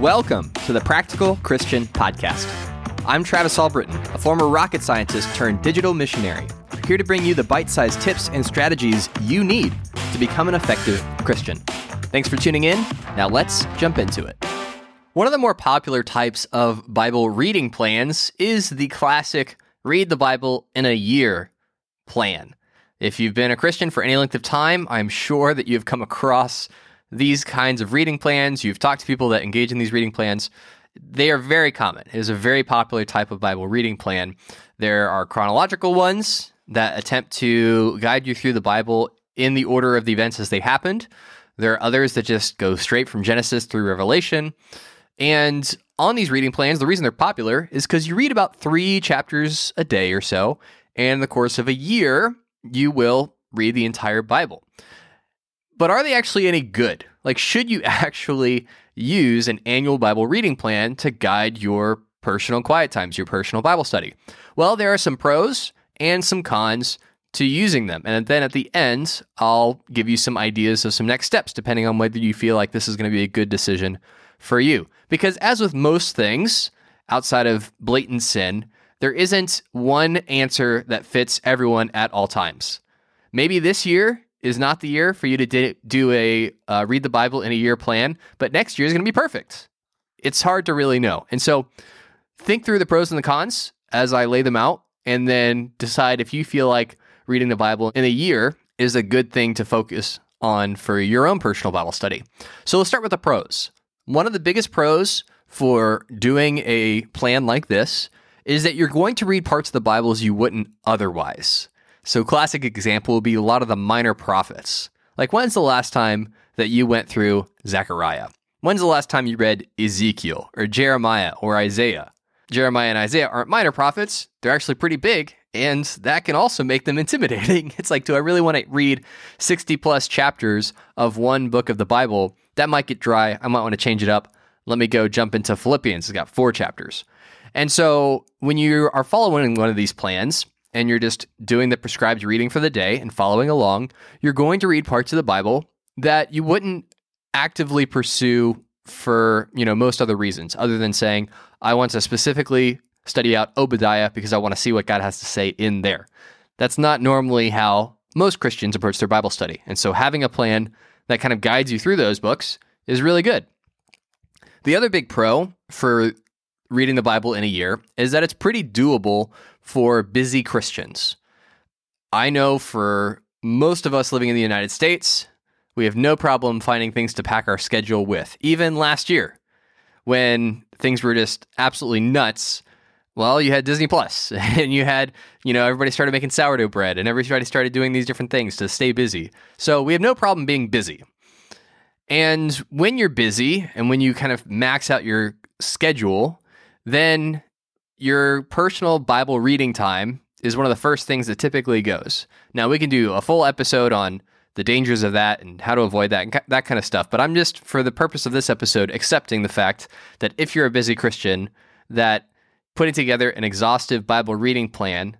Welcome to the Practical Christian Podcast. I'm Travis Albritton, a former rocket scientist turned digital missionary, here to bring you the bite sized tips and strategies you need to become an effective Christian. Thanks for tuning in. Now let's jump into it. One of the more popular types of Bible reading plans is the classic read the Bible in a year plan. If you've been a Christian for any length of time, I'm sure that you've come across these kinds of reading plans. You've talked to people that engage in these reading plans. They are very common. It is a very popular type of Bible reading plan. There are chronological ones that attempt to guide you through the Bible in the order of the events as they happened. There are others that just go straight from Genesis through Revelation. And on these reading plans, the reason they're popular is because you read about three chapters a day or so. And in the course of a year, you will read the entire Bible. But are they actually any good? Like, should you actually use an annual Bible reading plan to guide your personal quiet times, your personal Bible study? Well, there are some pros and some cons to using them. And then at the end, I'll give you some ideas of some next steps, depending on whether you feel like this is going to be a good decision for you. Because as with most things outside of blatant sin, there isn't one answer that fits everyone at all times. Maybe this year is not the year for you to do a uh, read the Bible in a year plan, but next year is going to be perfect. It's hard to really know. And so think through the pros and the cons as I lay them out, and then decide if you feel like reading the Bible in a year is a good thing to focus on for your own personal Bible study. So let's start with the pros. One of the biggest pros for doing a plan like this is that you're going to read parts of the Bibles you wouldn't otherwise. So, classic example would be a lot of the minor prophets. Like, when's the last time that you went through Zechariah? When's the last time you read Ezekiel or Jeremiah or Isaiah? Jeremiah and Isaiah aren't minor prophets, they're actually pretty big, and that can also make them intimidating. It's like, do I really want to read 60 plus chapters of one book of the Bible? That might get dry. I might want to change it up. Let me go jump into Philippians. It's got four chapters. And so when you are following one of these plans and you're just doing the prescribed reading for the day and following along, you're going to read parts of the Bible that you wouldn't actively pursue for, you know, most other reasons other than saying, I want to specifically study out Obadiah because I want to see what God has to say in there. That's not normally how most Christians approach their Bible study. And so having a plan that kind of guides you through those books is really good. The other big pro for reading the Bible in a year is that it's pretty doable for busy Christians. I know for most of us living in the United States, we have no problem finding things to pack our schedule with. Even last year, when things were just absolutely nuts, well, you had Disney Plus and you had, you know, everybody started making sourdough bread and everybody started doing these different things to stay busy. So we have no problem being busy. And when you're busy and when you kind of max out your schedule, then your personal Bible reading time is one of the first things that typically goes. Now, we can do a full episode on the dangers of that and how to avoid that and that kind of stuff. But I'm just, for the purpose of this episode, accepting the fact that if you're a busy Christian, that putting together an exhaustive Bible reading plan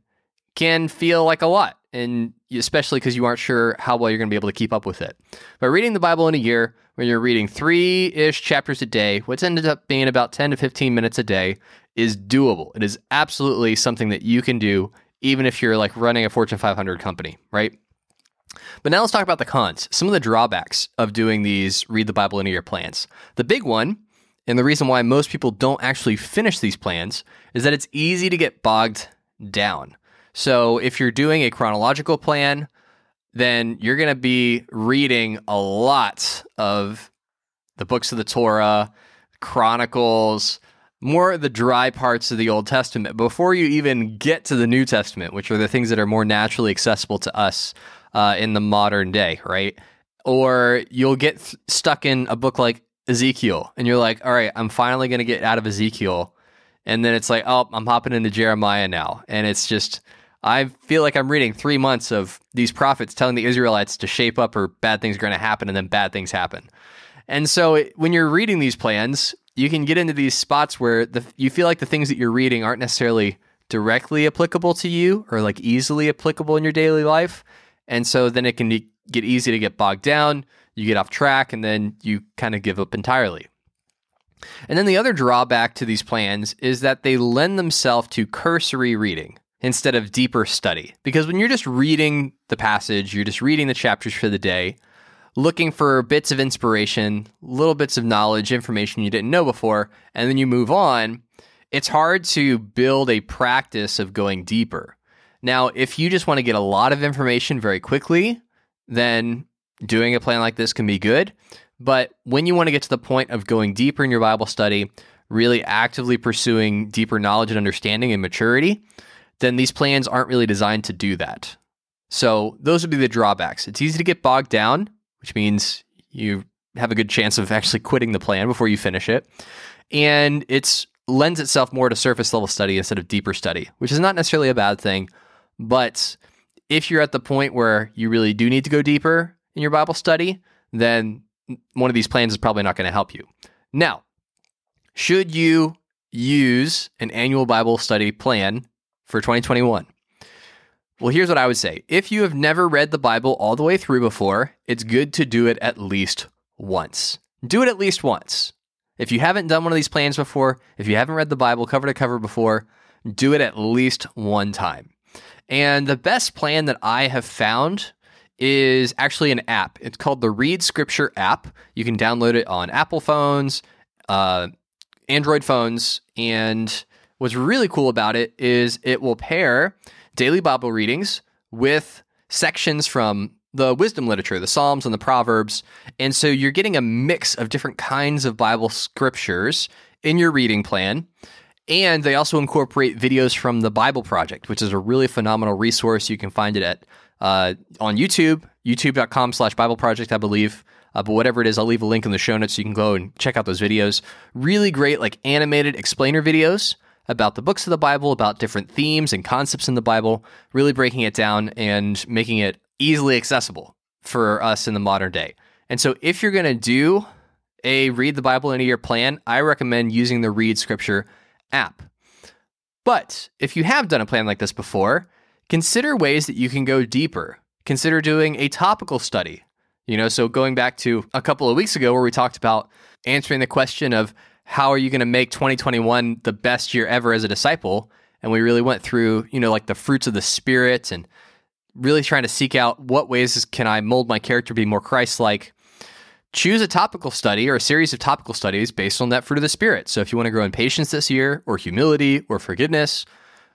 can feel like a lot, and especially because you aren't sure how well you're going to be able to keep up with it. But reading the Bible in a year, when you're reading three ish chapters a day, what's ended up being about 10 to 15 minutes a day, is doable. It is absolutely something that you can do, even if you're like running a Fortune 500 company, right? But now let's talk about the cons, some of the drawbacks of doing these read the Bible in a year plans. The big one, and the reason why most people don't actually finish these plans, is that it's easy to get bogged down. So if you're doing a chronological plan, then you're going to be reading a lot of the books of the Torah, Chronicles, more the dry parts of the Old Testament before you even get to the New Testament, which are the things that are more naturally accessible to us uh, in the modern day, right? Or you'll get th- stuck in a book like Ezekiel, and you're like, all right, I'm finally going to get out of Ezekiel. And then it's like, oh, I'm hopping into Jeremiah now. And it's just, I feel like I'm reading three months of these prophets telling the Israelites to shape up or bad things are going to happen, and then bad things happen. And so it, when you're reading these plans, you can get into these spots where the, you feel like the things that you're reading aren't necessarily directly applicable to you or like easily applicable in your daily life. And so then it can get easy to get bogged down, you get off track, and then you kind of give up entirely. And then the other drawback to these plans is that they lend themselves to cursory reading instead of deeper study. Because when you're just reading the passage, you're just reading the chapters for the day, looking for bits of inspiration, little bits of knowledge, information you didn't know before, and then you move on, it's hard to build a practice of going deeper. Now, if you just want to get a lot of information very quickly, then doing a plan like this can be good. But when you want to get to the point of going deeper in your Bible study, really actively pursuing deeper knowledge and understanding and maturity, then these plans aren't really designed to do that. So those would be the drawbacks. It's easy to get bogged down, which means you have a good chance of actually quitting the plan before you finish it. And it lends itself more to surface level study instead of deeper study, which is not necessarily a bad thing. But if you're at the point where you really do need to go deeper in your Bible study, then one of these plans is probably not going to help you. Now, should you use an annual Bible study plan for 2021? Well, here's what I would say. If you have never read the Bible all the way through before, it's good to do it at least once. Do it at least once. If you haven't done one of these plans before, if you haven't read the Bible cover to cover before, do it at least one time. And the best plan that I have found is actually an app. It's called the Read Scripture app. You can download it on Apple phones, uh, Android phones, and what's really cool about it is it will pair daily Bible readings with sections from the wisdom literature, the Psalms and the Proverbs. And so you're getting a mix of different kinds of Bible scriptures in your reading plan. And they also incorporate videos from the Bible Project, which is a really phenomenal resource. You can find it at uh, on YouTube, youtube.com slash Bible Project, I believe. Uh, but whatever it is, I'll leave a link in the show notes so you can go and check out those videos. Really great, like animated explainer videos about the books of the Bible, about different themes and concepts in the Bible, really breaking it down and making it easily accessible for us in the modern day. And so if you're going to do a read the Bible in a year plan, I recommend using the Read Scripture app. But if you have done a plan like this before, consider ways that you can go deeper. Consider doing a topical study. You know, so going back to a couple of weeks ago where we talked about answering the question of how are you going to make 2021 the best year ever as a disciple? And we really went through, you know, like the fruits of the spirit and really trying to seek out what ways can I mold my character be more Christ-like. Choose a topical study or a series of topical studies based on that fruit of the spirit. So if you want to grow in patience this year or humility or forgiveness,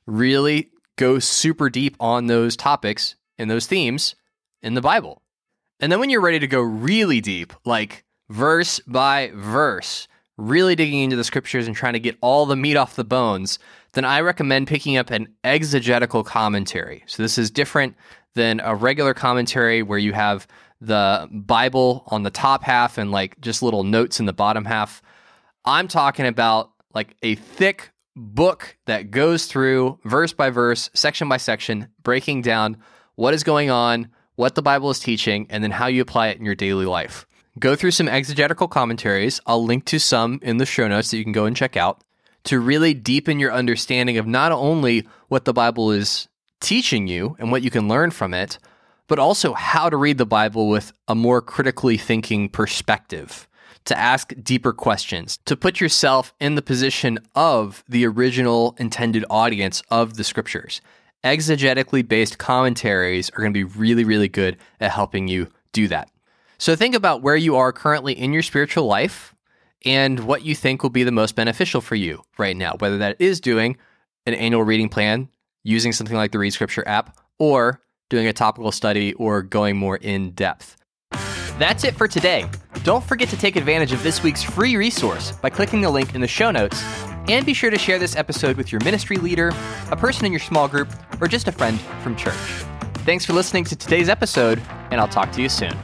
really go super deep on those topics and those themes in the Bible. And then when you're ready to go really deep, like verse by verse, really digging into the scriptures and trying to get all the meat off the bones, then I recommend picking up an exegetical commentary. So this is different than a regular commentary where you have the Bible on the top half and like just little notes in the bottom half. I'm talking about like a thick book that goes through verse by verse, section by section, breaking down what is going on, what the Bible is teaching, and then how you apply it in your daily life. Go through some exegetical commentaries. I'll link to some in the show notes that you can go and check out to really deepen your understanding of not only what the Bible is teaching you and what you can learn from it, but also how to read the Bible with a more critically thinking perspective to ask deeper questions, to put yourself in the position of the original intended audience of the scriptures. Exegetically based commentaries are going to be really, really good at helping you do that. So think about where you are currently in your spiritual life and what you think will be the most beneficial for you right now, whether that is doing an annual reading plan, using something like the Read Scripture app, or doing a topical study or going more in depth. That's it for today. Don't forget to take advantage of this week's free resource by clicking the link in the show notes. And be sure to share this episode with your ministry leader, a person in your small group, or just a friend from church. Thanks for listening to today's episode, and I'll talk to you soon.